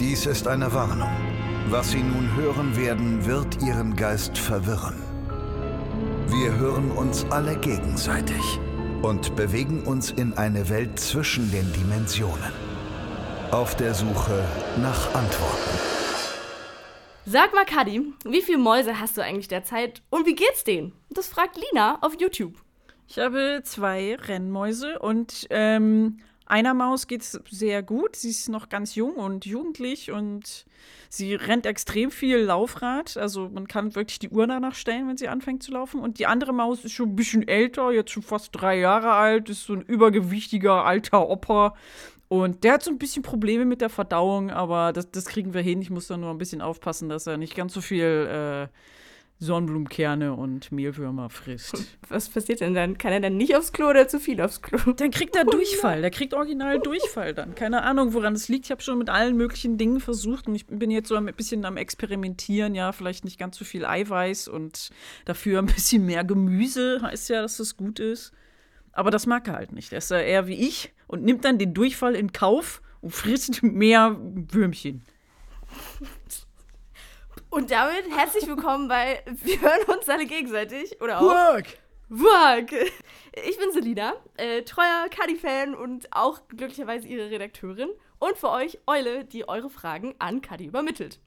Dies ist eine Warnung. Was Sie nun hören werden, wird Ihren Geist verwirren. Wir hören uns alle gegenseitig und bewegen uns in eine Welt zwischen den Dimensionen. Auf der Suche nach Antworten. Sag mal, Kadi, wie viele Mäuse hast du eigentlich derzeit und wie geht's denen? Das fragt Lina auf YouTube. Ich habe zwei Rennmäuse und ähm, einer Maus geht es sehr gut. Sie ist noch ganz jung und jugendlich und sie rennt extrem viel Laufrad. Also man kann wirklich die Uhr danach stellen, wenn sie anfängt zu laufen. Und die andere Maus ist schon ein bisschen älter, jetzt schon fast drei Jahre alt, ist so ein übergewichtiger alter Opa. Und der hat so ein bisschen Probleme mit der Verdauung, aber das, das kriegen wir hin. Ich muss da nur ein bisschen aufpassen, dass er nicht ganz so viel äh, Sonnenblumenkerne und Mehlwürmer frisst. Was passiert denn dann? Kann er dann nicht aufs Klo oder zu viel aufs Klo? Dann kriegt er Durchfall. Der kriegt original Durchfall dann. Keine Ahnung, woran es liegt. Ich habe schon mit allen möglichen Dingen versucht und ich bin jetzt so ein bisschen am Experimentieren. Ja, vielleicht nicht ganz so viel Eiweiß und dafür ein bisschen mehr Gemüse. Heißt ja, dass das gut ist. Aber das mag er halt nicht. Er ist ja eher wie ich und nimmt dann den Durchfall in Kauf und frisst mehr Würmchen. Und damit herzlich willkommen bei Wir hören uns alle gegenseitig. Oder auch. Work! Work! Ich bin Selina, äh, treuer Kadi-Fan und auch glücklicherweise ihre Redakteurin. Und für euch Eule, die eure Fragen an Kadi übermittelt.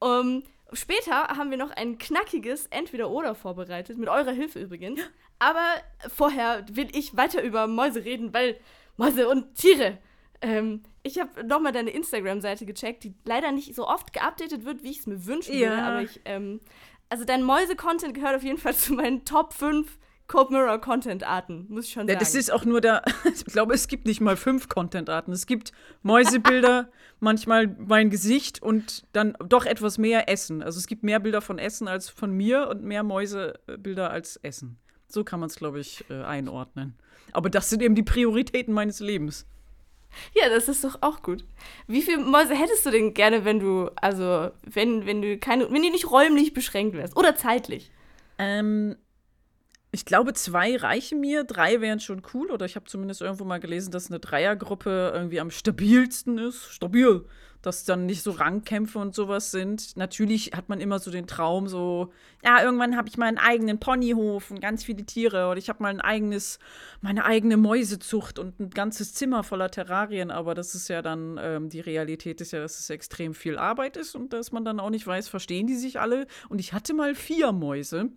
Um, später haben wir noch ein knackiges Entweder-Oder vorbereitet, mit eurer Hilfe übrigens. Aber vorher will ich weiter über Mäuse reden, weil Mäuse und Tiere. Ähm, ich habe nochmal deine Instagram-Seite gecheckt, die leider nicht so oft geupdatet wird, wie ich es mir wünschen Ja. würde. Aber ich, ähm, also dein Mäuse-Content gehört auf jeden Fall zu meinen Top 5 Cold Mirror Content-Arten, muss ich schon Ja, sagen. das ist auch nur der. Ich glaube, es gibt nicht mal fünf Content-Arten. Es gibt Mäusebilder, manchmal mein Gesicht und dann doch etwas mehr Essen. Also es gibt mehr Bilder von Essen als von mir und mehr Mäusebilder als Essen. So kann man es, glaube ich, äh, einordnen. Aber das sind eben die Prioritäten meines Lebens. Ja, das ist doch auch gut. Wie viele Mäuse hättest du denn gerne, wenn du, also, wenn, wenn du keine, wenn die nicht räumlich beschränkt wärst oder zeitlich? Ähm, ich glaube, zwei reichen mir, drei wären schon cool. Oder ich habe zumindest irgendwo mal gelesen, dass eine Dreiergruppe irgendwie am stabilsten ist. Stabil. Dass dann nicht so Rangkämpfe und sowas sind. Natürlich hat man immer so den Traum, so, ja, irgendwann habe ich meinen eigenen Ponyhof und ganz viele Tiere. Oder ich habe mal ein eigenes, meine eigene Mäusezucht und ein ganzes Zimmer voller Terrarien. Aber das ist ja dann, ähm, die Realität ist ja, dass es extrem viel Arbeit ist und dass man dann auch nicht weiß, verstehen die sich alle. Und ich hatte mal vier Mäuse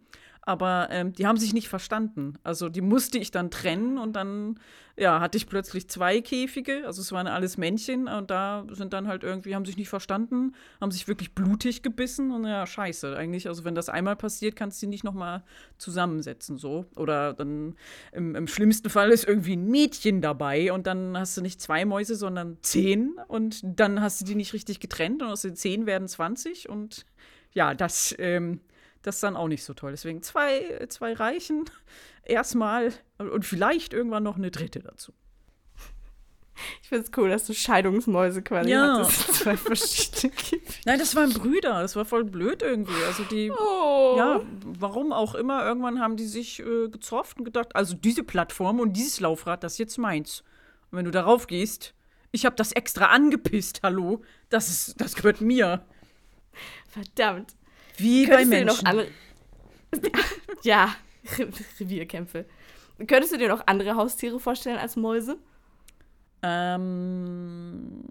aber ähm, die haben sich nicht verstanden. Also die musste ich dann trennen und dann ja, hatte ich plötzlich zwei Käfige, also es waren alles Männchen und da sind dann halt irgendwie, haben sich nicht verstanden, haben sich wirklich blutig gebissen und ja, scheiße. Eigentlich, also wenn das einmal passiert, kannst du die nicht nochmal zusammensetzen so. Oder dann im, im schlimmsten Fall ist irgendwie ein Mädchen dabei und dann hast du nicht zwei Mäuse, sondern zehn und dann hast du die nicht richtig getrennt und aus den zehn werden 20 und ja, das, ähm, das ist dann auch nicht so toll. Deswegen zwei, zwei reichen erstmal und vielleicht irgendwann noch eine dritte dazu. Ich finde es cool, dass du Scheidungsmäuse quasi Ja. hattest. Zwei verschiedene. Nein, das waren Brüder. Das war voll blöd irgendwie. Also die, Oh. ja, warum auch immer, irgendwann haben die sich äh, gezofft und gedacht, also diese Plattform und dieses Laufrad, das ist jetzt meins. Und wenn du darauf gehst, ich habe das extra angepisst, hallo, das ist, das gehört mir. Verdammt. Wie bei Könntest noch Menschen. andere. ja, Re- Revierkämpfe. Könntest du dir noch andere Haustiere vorstellen als Mäuse? Ähm,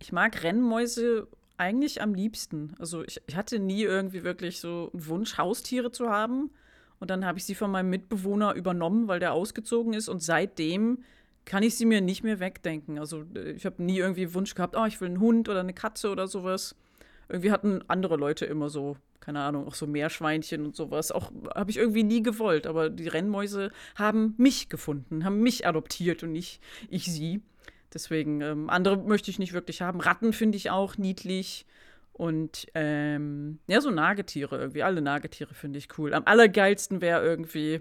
ich mag Rennmäuse eigentlich am liebsten. Also ich, ich hatte nie irgendwie wirklich so einen Wunsch, Haustiere zu haben. Und dann habe ich sie von meinem Mitbewohner übernommen, weil der ausgezogen ist. Und seitdem kann ich sie mir nicht mehr wegdenken. Also äh, ich habe nie irgendwie Wunsch gehabt, oh, ich will einen Hund oder eine Katze oder sowas. Irgendwie hatten andere Leute immer so, keine Ahnung, auch so Meerschweinchen und sowas. Auch habe ich irgendwie nie gewollt. Aber die Rennmäuse haben mich gefunden, haben mich adoptiert und nicht ich sie. Deswegen, ähm, andere möchte ich nicht wirklich haben. Ratten finde ich auch niedlich. Und ähm, ja, so Nagetiere irgendwie. Alle Nagetiere finde ich cool. Am allergeilsten wäre irgendwie,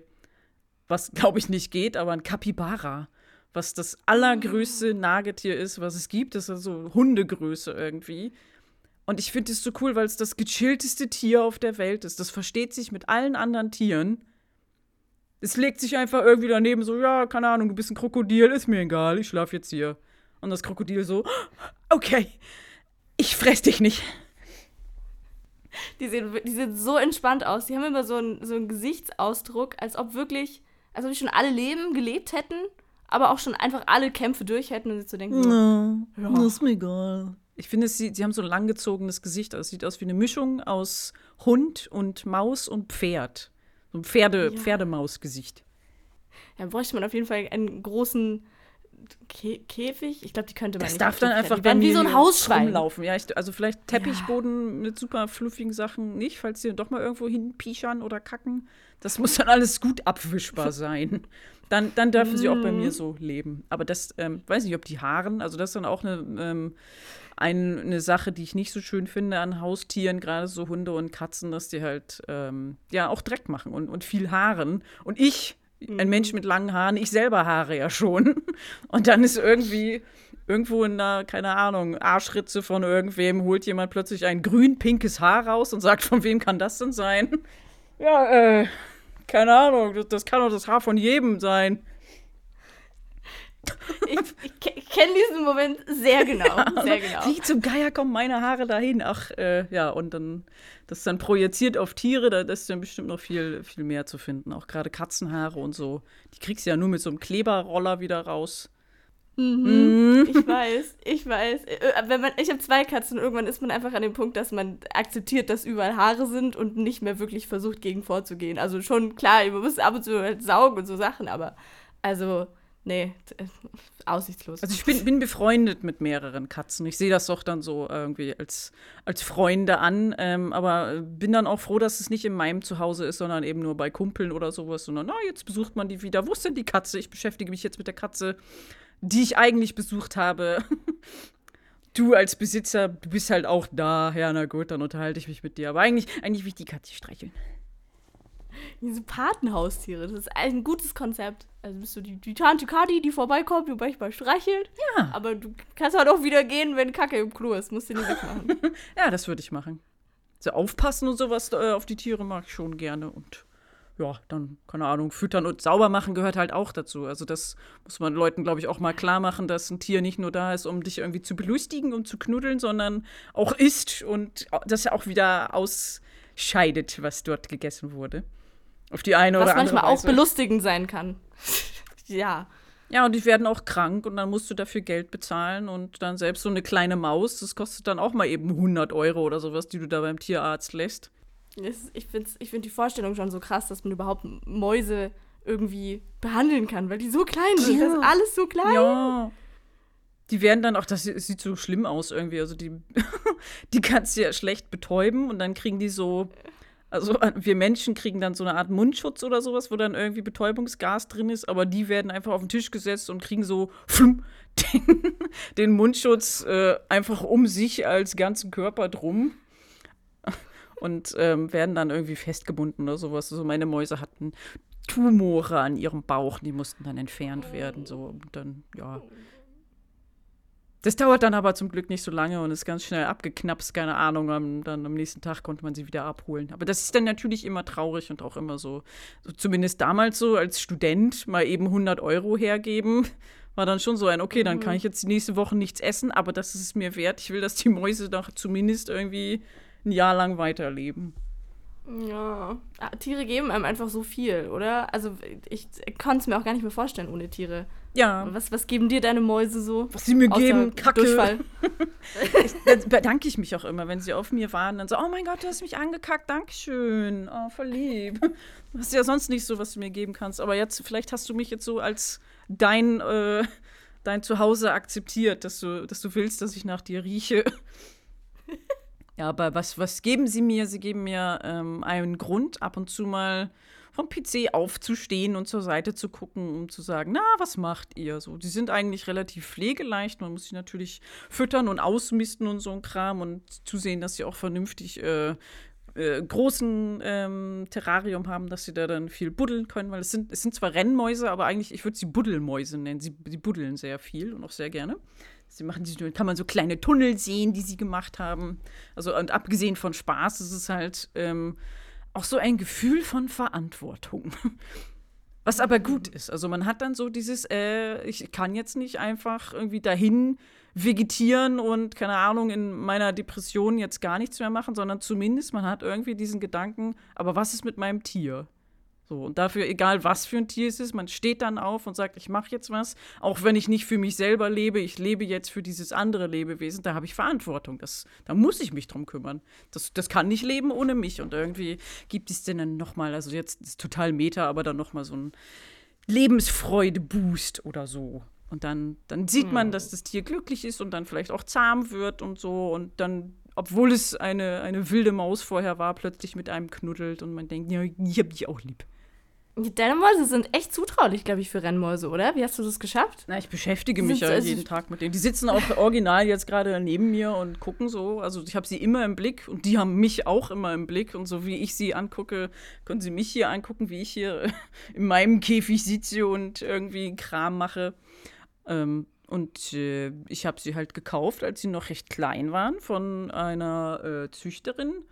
was glaube ich nicht geht, aber ein Kapibara. Was das allergrößte Nagetier ist, was es gibt. Das ist so Hundegröße irgendwie. Und ich finde es so cool, weil es das gechillteste Tier auf der Welt ist. Das versteht sich mit allen anderen Tieren. Es legt sich einfach irgendwie daneben so, ja, keine Ahnung, du bist ein Krokodil, ist mir egal, ich schlaf jetzt hier. Und das Krokodil so, okay. ich fress dich nicht. Die sehen, die sehen so entspannt aus. Die haben immer so einen, so einen Gesichtsausdruck, als ob wirklich, als ob die schon alle Leben gelebt hätten, aber auch schon einfach alle Kämpfe durch hätten und sich zu denken, so, Ja, ist mir egal. Ich finde, sie, sie haben so ein langgezogenes Gesicht. Es sieht aus wie eine Mischung aus Hund und Maus und Pferd. So ein Pferde, Ja. Pferdemausgesicht. dann bräuchte man auf jeden Fall einen großen Kä Käfig. Ich glaube, die könnte man Das nicht. darf dann einfach die werden wie so ein Hausschwein. rumlaufen. Ja, ich, also vielleicht Teppichboden mit super fluffigen Sachen nicht, falls sie doch mal irgendwo hinpischern oder kacken. Das muss dann alles gut abwischbar sein. Dann, dann dürfen sie auch bei Mhm. mir so leben. Aber das, ähm, weiß nicht, ob die Haaren, also das ist dann auch eine, ähm, ein, eine Sache, die ich nicht so schön finde an Haustieren, gerade so Hunde und Katzen, dass die halt ähm, ja auch Dreck machen und, und viel Haaren. Und ich, ein Mensch mit langen Haaren, ich selber haare ja schon. Und dann ist irgendwie irgendwo in einer, keine Ahnung, Arschritze von irgendwem, holt jemand plötzlich ein grün-pinkes Haar raus und sagt, von wem kann das denn sein? Ja, äh, keine Ahnung, das, das kann doch das Haar von jedem sein. Ich, ich ke- kenne diesen Moment sehr genau. sehr genau. Wie zum Geier kommen meine Haare dahin? Ach, äh, ja, und dann das dann projiziert auf Tiere, da ist dann bestimmt noch viel, viel mehr zu finden. Auch gerade Katzenhaare und so. Die kriegst du ja nur mit so einem Kleberroller wieder raus. Mhm. Ich weiß, ich weiß. Äh, Wenn man, ich habe zwei Katzen und irgendwann ist man einfach an dem Punkt, dass man akzeptiert, dass überall Haare sind und nicht mehr wirklich versucht, gegen vorzugehen. Also schon klar, man muss ab und zu halt saugen und so Sachen, aber also, nee, äh, aussichtslos. Also ich bin, bin befreundet mit mehreren Katzen. Ich sehe das doch dann so irgendwie als, als Freunde an. Ähm, aber bin dann auch froh, dass es nicht in meinem Zuhause ist, sondern eben nur bei Kumpeln oder sowas. Sondern, na, jetzt besucht man die wieder. Wo ist denn die Katze? Ich beschäftige mich jetzt mit der Katze, die ich eigentlich besucht habe. Du als Besitzer, du bist halt auch da. Ja, na gut, dann unterhalte ich mich mit dir. Aber eigentlich, eigentlich will ich die Katze streicheln. Diese Patenhaustiere, das ist ein gutes Konzept. Also bist du die, die Tante Kati, die vorbeikommt, die manchmal streichelt. Ja. Aber du kannst halt auch wieder gehen, wenn Kacke im Klo ist. Musst du nicht wegmachen. Ja, das würde ich machen. So aufpassen und sowas äh, auf die Tiere mag ich schon gerne. Und ja, dann, keine Ahnung, füttern und sauber machen gehört halt auch dazu. Also das muss man Leuten, glaube ich, auch mal klar machen, dass ein Tier nicht nur da ist, um dich irgendwie zu belustigen und zu knuddeln, sondern auch isst und das ja auch wieder ausscheidet, was dort gegessen wurde. Auf die eine Was oder andere manchmal auch Weise. belustigend sein kann. ja. Ja, und die werden auch krank und dann musst du dafür Geld bezahlen und dann selbst so eine kleine Maus, das kostet dann auch mal eben 100 Euro oder sowas, die du da beim Tierarzt lässt. Ich finde ich find die Vorstellung schon so krass, dass man überhaupt Mäuse irgendwie behandeln kann, weil die so klein sind. Ja. Das ist alles so klein. Ja. Die werden dann auch, das sieht so schlimm aus irgendwie. Also die, die kannst du ja schlecht betäuben und dann kriegen die so, also wir Menschen kriegen dann so eine Art Mundschutz oder sowas, wo dann irgendwie Betäubungsgas drin ist, aber die werden einfach auf den Tisch gesetzt und kriegen so flum, den, den Mundschutz äh, einfach um sich als ganzen Körper drum. Und ähm, werden dann irgendwie festgebunden oder sowas. Also meine Mäuse hatten Tumore an ihrem Bauch, die mussten dann entfernt werden. So, und dann, ja. Das dauert dann aber zum Glück nicht so lange und ist ganz schnell abgeknapst, keine Ahnung. Am, dann am nächsten Tag konnte man sie wieder abholen. Aber das ist dann natürlich immer traurig und auch immer so, so zumindest damals so als Student mal eben 100 Euro hergeben. War dann schon so ein, okay, dann kann ich jetzt die nächste Woche nichts essen, aber das ist es mir wert. Ich will, dass die Mäuse doch zumindest irgendwie ein Jahr lang weiterleben. Ja. Ah, Tiere geben einem einfach so viel, oder? Also ich, kann es mir auch gar nicht mehr vorstellen ohne Tiere. Ja, Was, was geben dir deine Mäuse so? was sie mir geben, Kacke. Durchfall. Da bedanke ich mich auch immer, wenn sie auf mir waren. Dann so, oh mein Gott, du hast mich angekackt, Dankeschön. Oh, voll lieb. Du hast ja sonst nicht so, was du mir geben kannst. Aber jetzt, vielleicht hast du mich jetzt so als dein, äh, dein Zuhause akzeptiert, dass du, dass du willst, dass ich nach dir rieche. Ja, aber was, was geben sie mir? Sie geben mir ähm, einen Grund, ab und zu mal vom PC aufzustehen und zur Seite zu gucken, um zu sagen, na, was macht ihr so? Die sind eigentlich relativ pflegeleicht. Man muss sie natürlich füttern und ausmisten und so ein Kram und zusehen, dass sie auch vernünftig äh, äh, großen ähm, Terrarium haben, dass sie da dann viel buddeln können, weil es sind, es sind zwar Rennmäuse, aber eigentlich, ich würde sie Buddelmäuse nennen. Sie, sie buddeln sehr viel und auch sehr gerne. Sie machen sie, kann man so kleine Tunnel sehen, die sie gemacht haben. Also und abgesehen von Spaß, ist es halt ähm, auch so ein Gefühl von Verantwortung. Was aber gut ist. Also man hat dann so dieses, äh, ich kann jetzt nicht einfach irgendwie dahin vegetieren und, keine Ahnung, in meiner Depression jetzt gar nichts mehr machen, sondern zumindest man hat irgendwie diesen Gedanken, aber was ist mit meinem Tier? So, und dafür, egal was für ein Tier es ist, man steht dann auf und sagt, ich mache jetzt was, auch wenn ich nicht für mich selber lebe, ich lebe jetzt für dieses andere Lebewesen, da habe ich Verantwortung. Das, da muss ich mich drum kümmern. Das, das kann nicht leben ohne mich. Und irgendwie gibt es denn dann nochmal, also jetzt ist total Meta, aber dann nochmal so ein Lebensfreude-Boost oder so. Und dann, dann sieht man, dass das Tier glücklich ist und dann vielleicht auch zahm wird und so. Und dann obwohl es eine, eine wilde Maus vorher war, plötzlich mit einem knuddelt und man denkt, ja, ich hab dich auch lieb. Deine Mäuse sind echt zutraulich, glaube ich, für Rennmäuse, oder? Wie hast du das geschafft? Na, ich beschäftige mich ja also jeden Tag mit denen. Die sitzen auch original jetzt gerade neben mir und gucken so. Also ich habe sie immer im Blick und die haben mich auch immer im Blick. Und so wie ich sie angucke, können sie mich hier angucken, wie ich hier in meinem Käfig sitze und irgendwie Kram mache. Ähm, und äh, ich habe sie halt gekauft, als sie noch recht klein waren, von einer äh, Züchterin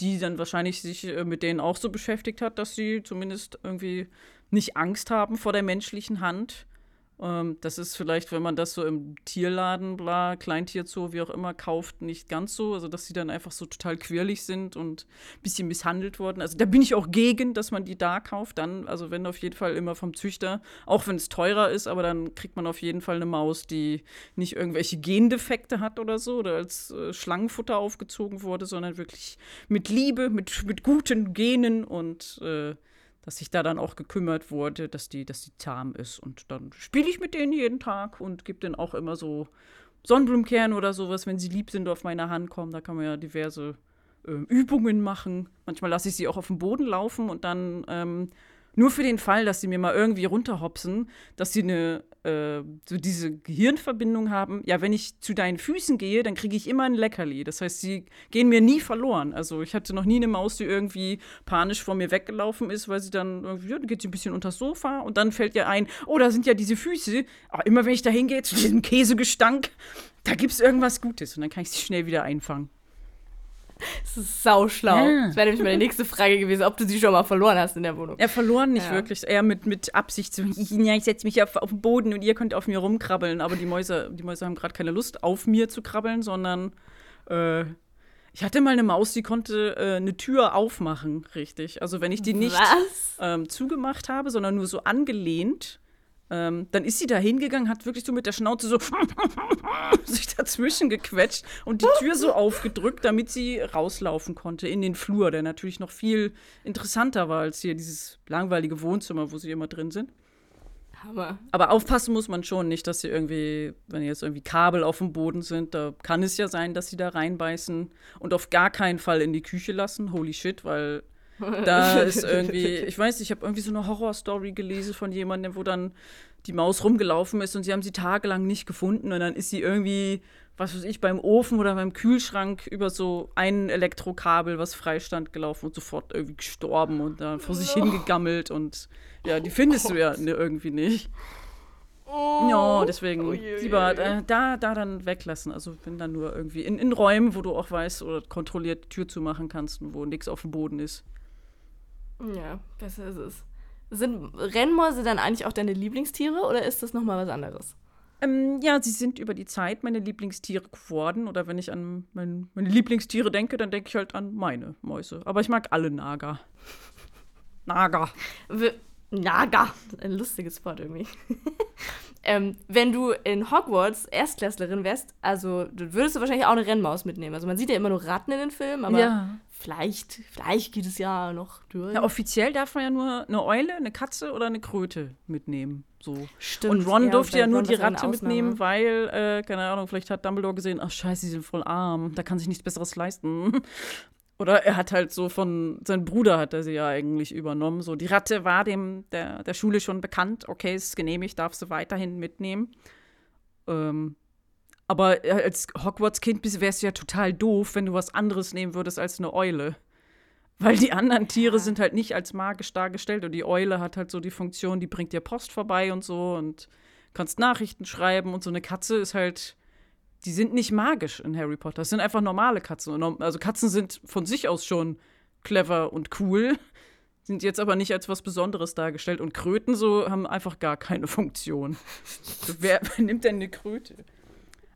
die dann wahrscheinlich sich äh, mit denen auch so beschäftigt hat, dass sie zumindest irgendwie nicht Angst haben vor der menschlichen Hand ähm, das ist vielleicht, wenn man das so im Tierladen, bla, Kleintierzoo, wie auch immer, kauft, nicht ganz so. Also, dass sie dann einfach so total quirlig sind und ein bisschen misshandelt wurden. Also, da bin ich auch gegen, dass man die da kauft. Dann, also, wenn auf jeden Fall immer vom Züchter, auch wenn es teurer ist, aber dann kriegt man auf jeden Fall eine Maus, die nicht irgendwelche Gendefekte hat oder so oder als äh, Schlangenfutter aufgezogen wurde, sondern wirklich mit Liebe, mit, mit guten Genen und äh, dass sich da dann auch gekümmert wurde, dass die, dass die zahm ist. Und dann spiele ich mit denen jeden Tag und gebe denen auch immer so Sonnenblumenkerne oder sowas, wenn sie lieb sind, auf meine Hand kommen. Da kann man ja diverse äh, Übungen machen. Manchmal lasse ich sie auch auf dem Boden laufen und dann ähm, nur für den Fall, dass sie mir mal irgendwie runterhopsen, dass sie eine, äh, so diese Gehirnverbindung haben. Ja, wenn ich zu deinen Füßen gehe, dann kriege ich immer ein Leckerli. Das heißt, sie gehen mir nie verloren. Also ich hatte noch nie eine Maus, die irgendwie panisch vor mir weggelaufen ist, weil sie dann irgendwie, ja, dann geht sie ein bisschen unter das Sofa und dann fällt ihr ein, oh, da sind ja diese Füße. Aber immer wenn ich da hingehe, zu diesem Käsegestank, da gibt es irgendwas Gutes und dann kann ich sie schnell wieder einfangen. Das ist sauschlau. Ja. Das wäre nämlich meine nächste Frage gewesen, ob du sie schon mal verloren hast in der Wohnung. Ja, verloren nicht ja. wirklich. Eher mit, mit Absicht. Ja, ich setze mich auf, auf den Boden und ihr könnt auf mir rumkrabbeln. Aber die Mäuse, die Mäuse haben gerade keine Lust, auf mir zu krabbeln, sondern äh, ich hatte mal eine Maus, die konnte äh, eine Tür aufmachen, richtig. Also wenn ich die nicht ähm, zugemacht habe, sondern nur so angelehnt, ähm, dann ist sie da hingegangen, hat wirklich so mit der Schnauze so sich dazwischen gequetscht und die Tür so aufgedrückt, damit sie rauslaufen konnte in den Flur, der natürlich noch viel interessanter war als hier dieses langweilige Wohnzimmer, wo sie immer drin sind. Hammer. Aber aufpassen muss man schon nicht, dass sie irgendwie, wenn jetzt irgendwie Kabel auf dem Boden sind, da kann es ja sein, dass sie da reinbeißen und auf gar keinen Fall in die Küche lassen. Holy shit, weil da ist irgendwie, ich weiß nicht, ich habe irgendwie so eine Horrorstory gelesen von jemandem, wo dann die Maus rumgelaufen ist und sie haben sie tagelang nicht gefunden und dann ist sie irgendwie, was weiß ich, beim Ofen oder beim Kühlschrank über so ein Elektrokabel, was freistand, gelaufen und sofort irgendwie gestorben und dann vor sich hingegammelt und ja, die findest oh du ja irgendwie nicht. Oh. Ja, deswegen oh je, lieber äh, da, da dann weglassen. Also wenn dann nur irgendwie in, in Räumen, wo du auch weißt oder kontrolliert die Tür zumachen kannst und wo nichts auf dem Boden ist. Ja, besser ist es. Sind Rennmäuse dann eigentlich auch deine Lieblingstiere oder ist das nochmal was anderes? Ähm, ja, sie sind über die Zeit meine Lieblingstiere geworden. Oder wenn ich an mein, meine Lieblingstiere denke, dann denke ich halt an meine Mäuse. Aber ich mag alle Nager. Nager. Nager. Ein lustiges Wort irgendwie. ähm, wenn du in Hogwarts Erstklässlerin wärst, also würdest du wahrscheinlich auch eine Rennmaus mitnehmen. Also man sieht ja immer nur Ratten in den Filmen, aber ja vielleicht, vielleicht geht es ja noch durch. Ja, offiziell darf man ja nur eine Eule, eine Katze oder eine Kröte mitnehmen. So. Stimmt. Und Ron ja, durfte ja nur Ron die Ratte mitnehmen, weil, äh, keine Ahnung, vielleicht hat Dumbledore gesehen, ach scheiße, die sind voll arm, da kann sich nichts Besseres leisten. Oder er hat halt so von, sein Bruder hat er sie ja eigentlich übernommen. So, die Ratte war dem der, der Schule schon bekannt, okay, ist genehmigt, darf sie weiterhin mitnehmen. Ähm, aber als Hogwarts-Kind wärst du ja total doof, wenn du was anderes nehmen würdest als eine Eule. Weil die anderen Tiere ja. sind halt nicht als magisch dargestellt und die Eule hat halt so die Funktion, die bringt dir Post vorbei und so und kannst Nachrichten schreiben und so eine Katze ist halt, die sind nicht magisch in Harry Potter. Das sind einfach normale Katzen. Also Katzen sind von sich aus schon clever und cool, sind jetzt aber nicht als was Besonderes dargestellt und Kröten so haben einfach gar keine Funktion. wer, wer nimmt denn eine Kröte?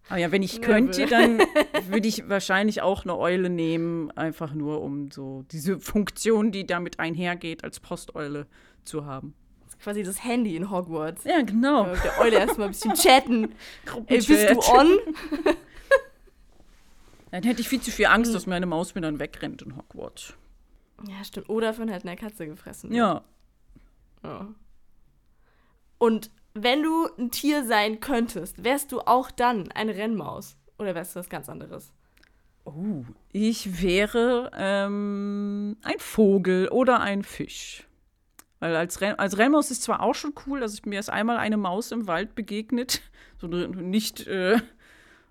Aber ja, wenn ich könnte, dann würde ich wahrscheinlich auch eine Eule nehmen, einfach nur um so diese Funktion, die damit einhergeht, als Posteule zu haben. Quasi das Handy in Hogwarts. Ja, genau. Äh, Der Eule erstmal ein bisschen chatten. Ey, bist du on? Dann hätte ich viel zu viel Angst, dass meine Maus mir dann wegrennt in Hogwarts. Ja, stimmt. Oder von halt einer Katze gefressen. wird. Ja. Ja. Und wenn du ein Tier sein könntest, wärst du auch dann eine Rennmaus? Oder wärst du was ganz anderes? Oh, ich wäre ähm, ein Vogel oder ein Fisch. Weil als, Renn als Rennmaus ist zwar auch schon cool, also mir ist einmal eine Maus im Wald begegnet, so eine nicht äh,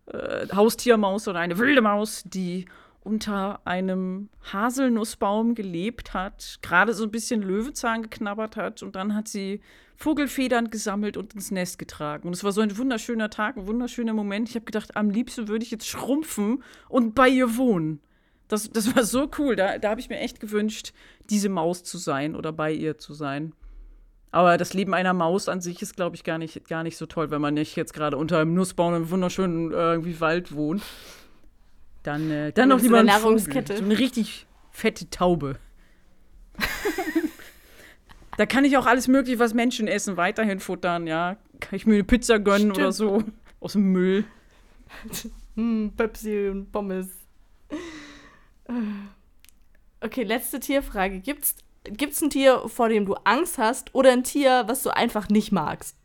äh, Haustiermaus, sondern eine wilde Maus, die unter einem Haselnussbaum gelebt hat, gerade so ein bisschen Löwenzahn geknabbert hat und dann hat sie Vogelfedern gesammelt und ins Nest getragen. Und es war so ein wunderschöner Tag, ein wunderschöner Moment. Ich habe gedacht, am liebsten würde ich jetzt schrumpfen und bei ihr wohnen. Das, das war so cool. Da, da habe ich mir echt gewünscht, diese Maus zu sein oder bei ihr zu sein. Aber das Leben einer Maus an sich ist, glaube ich, gar nicht, gar nicht so toll, wenn man nicht jetzt gerade unter einem Nussbaum im wunderschönen äh, irgendwie Wald wohnt. Dann, äh, dann noch lieber der ein Vogel. Nahrungskette. So eine richtig fette Taube. da kann ich auch alles mögliche, was Menschen essen, weiterhin futtern, ja. Kann ich mir eine Pizza gönnen oder so. Aus dem Müll. Hm, Pepsi und Pommes. Okay, letzte Tierfrage. Gibt's, gibt's ein Tier, vor dem du Angst hast oder ein Tier, was du einfach nicht magst?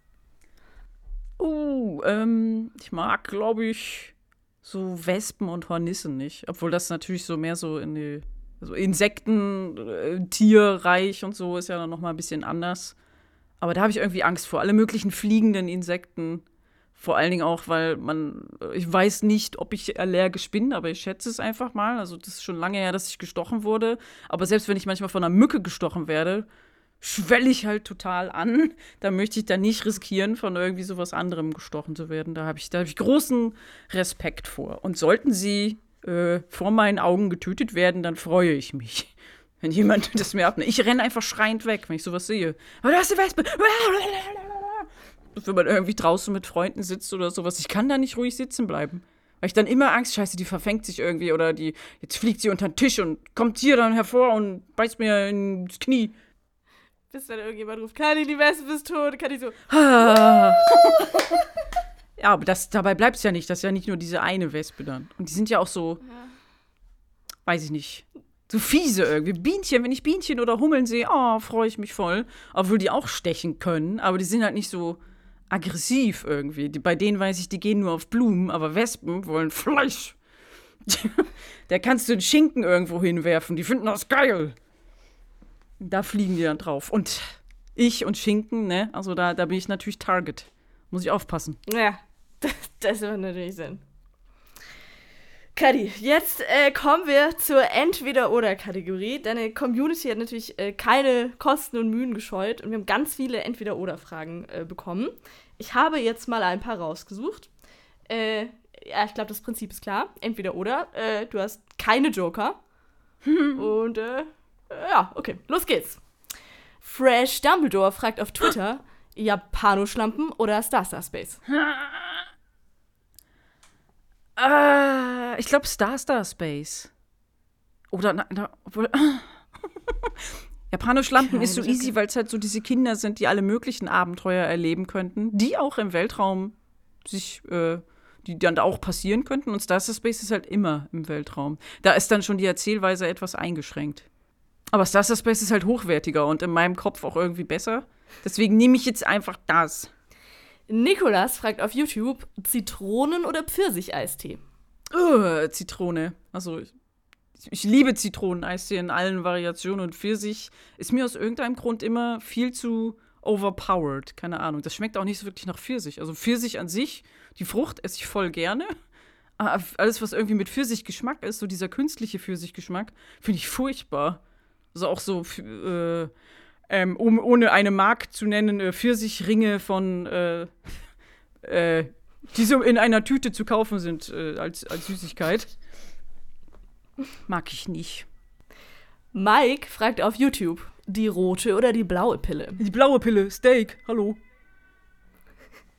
Uh, ähm, ich mag, glaube ich, so Wespen und Hornissen nicht. Obwohl das natürlich so mehr so in die, also Insekten, äh, Tierreich und so ist ja dann noch mal ein bisschen anders. Aber da habe ich irgendwie Angst vor. Alle möglichen fliegenden Insekten. Vor allen Dingen auch, weil man, äh, ich weiß nicht, ob ich allergisch bin, aber ich schätze es einfach mal. Also das ist schon lange her, dass ich gestochen wurde. Aber selbst wenn ich manchmal von einer Mücke gestochen werde, schwelle ich halt total an. Da möchte ich dann nicht riskieren, von irgendwie sowas anderem gestochen zu werden. Da habe ich, hab ich großen Respekt vor. Und sollten sie äh, vor meinen Augen getötet werden, dann freue ich mich. Wenn jemand das mir abnimmt. Ich renne einfach schreiend weg, wenn ich sowas sehe. Aber da ist die Wespe. Wenn man irgendwie draußen mit Freunden sitzt oder sowas. Ich kann da nicht ruhig sitzen bleiben. Weil ich dann immer Angst, scheiße, die verfängt sich irgendwie oder die, jetzt fliegt sie unter den Tisch und kommt hier dann hervor und beißt mir ins Knie. Bis dann irgendjemand ruft, Kani, die Wespe ist tot. Kani so, Ah. ja, aber das, dabei bleibt es ja nicht. Das ist ja nicht nur diese eine Wespe dann. Und die sind ja auch so, weiß ich nicht, so fiese irgendwie. Bienchen, wenn ich Bienchen oder Hummeln sehe, oh, freue ich mich voll. Obwohl die auch stechen können, aber die sind halt nicht so aggressiv irgendwie. Die, bei denen weiß ich, die gehen nur auf Blumen, aber Wespen wollen Fleisch. da kannst du den Schinken irgendwo hinwerfen. Die finden das geil. Da fliegen die dann drauf. Und ich und Schinken, ne? Also da, da bin ich natürlich Target. Muss ich aufpassen. ja, das, das macht natürlich Sinn. Kadi, jetzt äh, kommen wir zur Entweder-Oder-Kategorie. Deine Community hat natürlich äh, keine Kosten und Mühen gescheut und wir haben ganz viele Entweder-Oder-Fragen äh, bekommen. Ich habe jetzt mal ein paar rausgesucht. Äh, ja, ich glaube, das Prinzip ist klar. Entweder-Oder. Äh, du hast keine Joker. und äh, ja, okay, los geht's. Fresh Dumbledore fragt auf Twitter, Japanoschlampen oder Star Star Space? Ah, ich glaube Star Star Space. Oder, na, na, obwohl. Japanoschlampen ist so Keine easy, weil es halt so diese Kinder sind, die alle möglichen Abenteuer erleben könnten, die auch im Weltraum sich, äh, die dann auch passieren könnten. Und Star Star Space ist halt immer im Weltraum. Da ist dann schon die Erzählweise etwas eingeschränkt. Aber Star Star Space ist halt hochwertiger und in meinem Kopf auch irgendwie besser. Deswegen nehme ich jetzt einfach das. Nikolas fragt auf YouTube, Zitronen- oder Pfirsicheistee? Ugh, Zitrone. Also ich, ich liebe Zitroneneistee in allen Variationen und Pfirsich ist mir aus irgendeinem Grund immer viel zu overpowered. Keine Ahnung. Das schmeckt auch nicht so wirklich nach Pfirsich. Also Pfirsich an sich, die Frucht esse ich voll gerne. Aber alles, was irgendwie mit Pfirsichgeschmack ist, so dieser künstliche Pfirsichgeschmack, finde ich furchtbar. Also auch so, äh, ähm, um, ohne eine Mark zu nennen, äh, Pfirsichringe von, äh, äh, die so in einer Tüte zu kaufen sind äh, als, als Süßigkeit. Mag ich nicht. Mike fragt auf YouTube, die rote oder die blaue Pille? Die blaue Pille, Steak, hallo.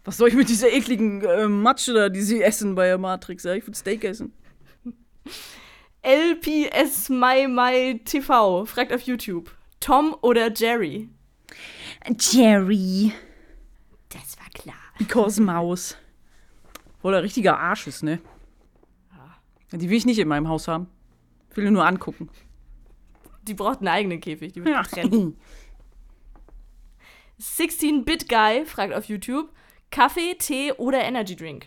Was soll ich mit dieser ekligen äh, Matsche da, die sie essen bei der Matrix? Ja, ich will Steak essen. LPS My My TV fragt auf YouTube: Tom oder Jerry? Jerry. Das war klar. Because Maus. Oder richtiger Arsch ist, ne? Die will ich nicht in meinem Haus haben. Ich will nur angucken. Die braucht einen eigenen Käfig, die wird getrennt. 16-Bit-Guy fragt auf YouTube: Kaffee, Tee oder Energy Drink?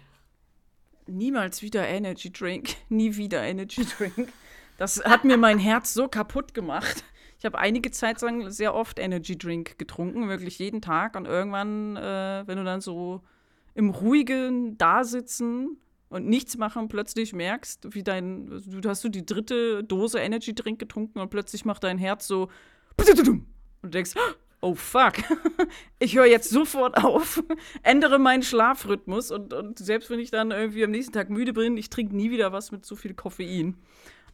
Niemals wieder Energy Drink. Nie wieder Energy Drink. Das hat mir mein Herz so kaputt gemacht. Ich habe einige Zeit lang sehr oft Energy Drink getrunken, wirklich jeden Tag. Und irgendwann, äh, wenn du dann so im ruhigen Dasitzen und nichts machen plötzlich merkst, wie dein, du hast du die dritte Dose Energy Drink getrunken und plötzlich macht dein Herz so und du denkst, oh fuck, ich höre jetzt sofort auf, ändere meinen Schlafrhythmus und, und selbst wenn ich dann irgendwie am nächsten Tag müde bin, ich trinke nie wieder was mit so viel Koffein.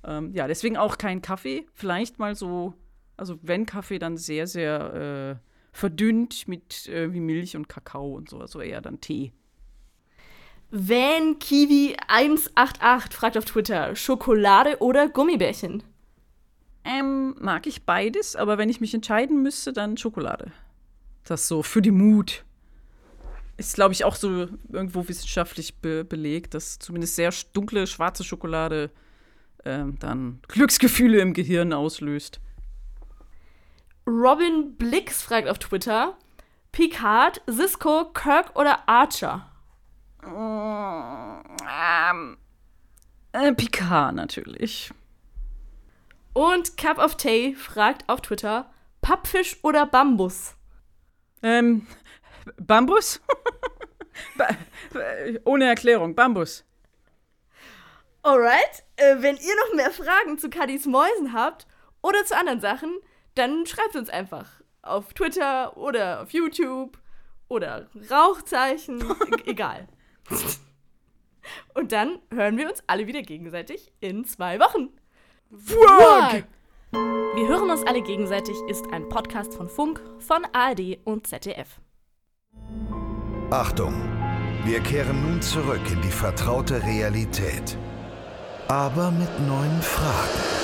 Ähm, ja, deswegen auch kein Kaffee, vielleicht mal so, also wenn Kaffee, dann sehr, sehr äh, verdünnt mit äh, wie Milch und Kakao und so, also eher dann Tee. Van Kiwi 188 fragt auf Twitter: Schokolade oder Gummibärchen? Ähm, mag ich beides, aber wenn ich mich entscheiden müsste, dann Schokolade. Das so für die Mut. Ist, glaube ich, auch so irgendwo wissenschaftlich be belegt, dass zumindest sehr dunkle, schwarze Schokolade ähm, dann Glücksgefühle im Gehirn auslöst. Robin Blix fragt auf Twitter: Picard, Cisco, Kirk oder Archer? Ähm, äh, Picard natürlich. Und Cup of Tea fragt auf Twitter: Pappfisch oder Bambus? Ähm, Bambus? ba ohne Erklärung, Bambus. Alright, äh, wenn ihr noch mehr Fragen zu Kadis Mäusen habt oder zu anderen Sachen, dann schreibt uns einfach auf Twitter oder auf YouTube oder Rauchzeichen, e egal. Und dann hören wir uns alle wieder gegenseitig in zwei Wochen. Fuck! Wir hören uns alle gegenseitig ist ein Podcast von Funk, von ARD und ZDF. Achtung, wir kehren nun zurück in die vertraute Realität. Aber mit neuen Fragen.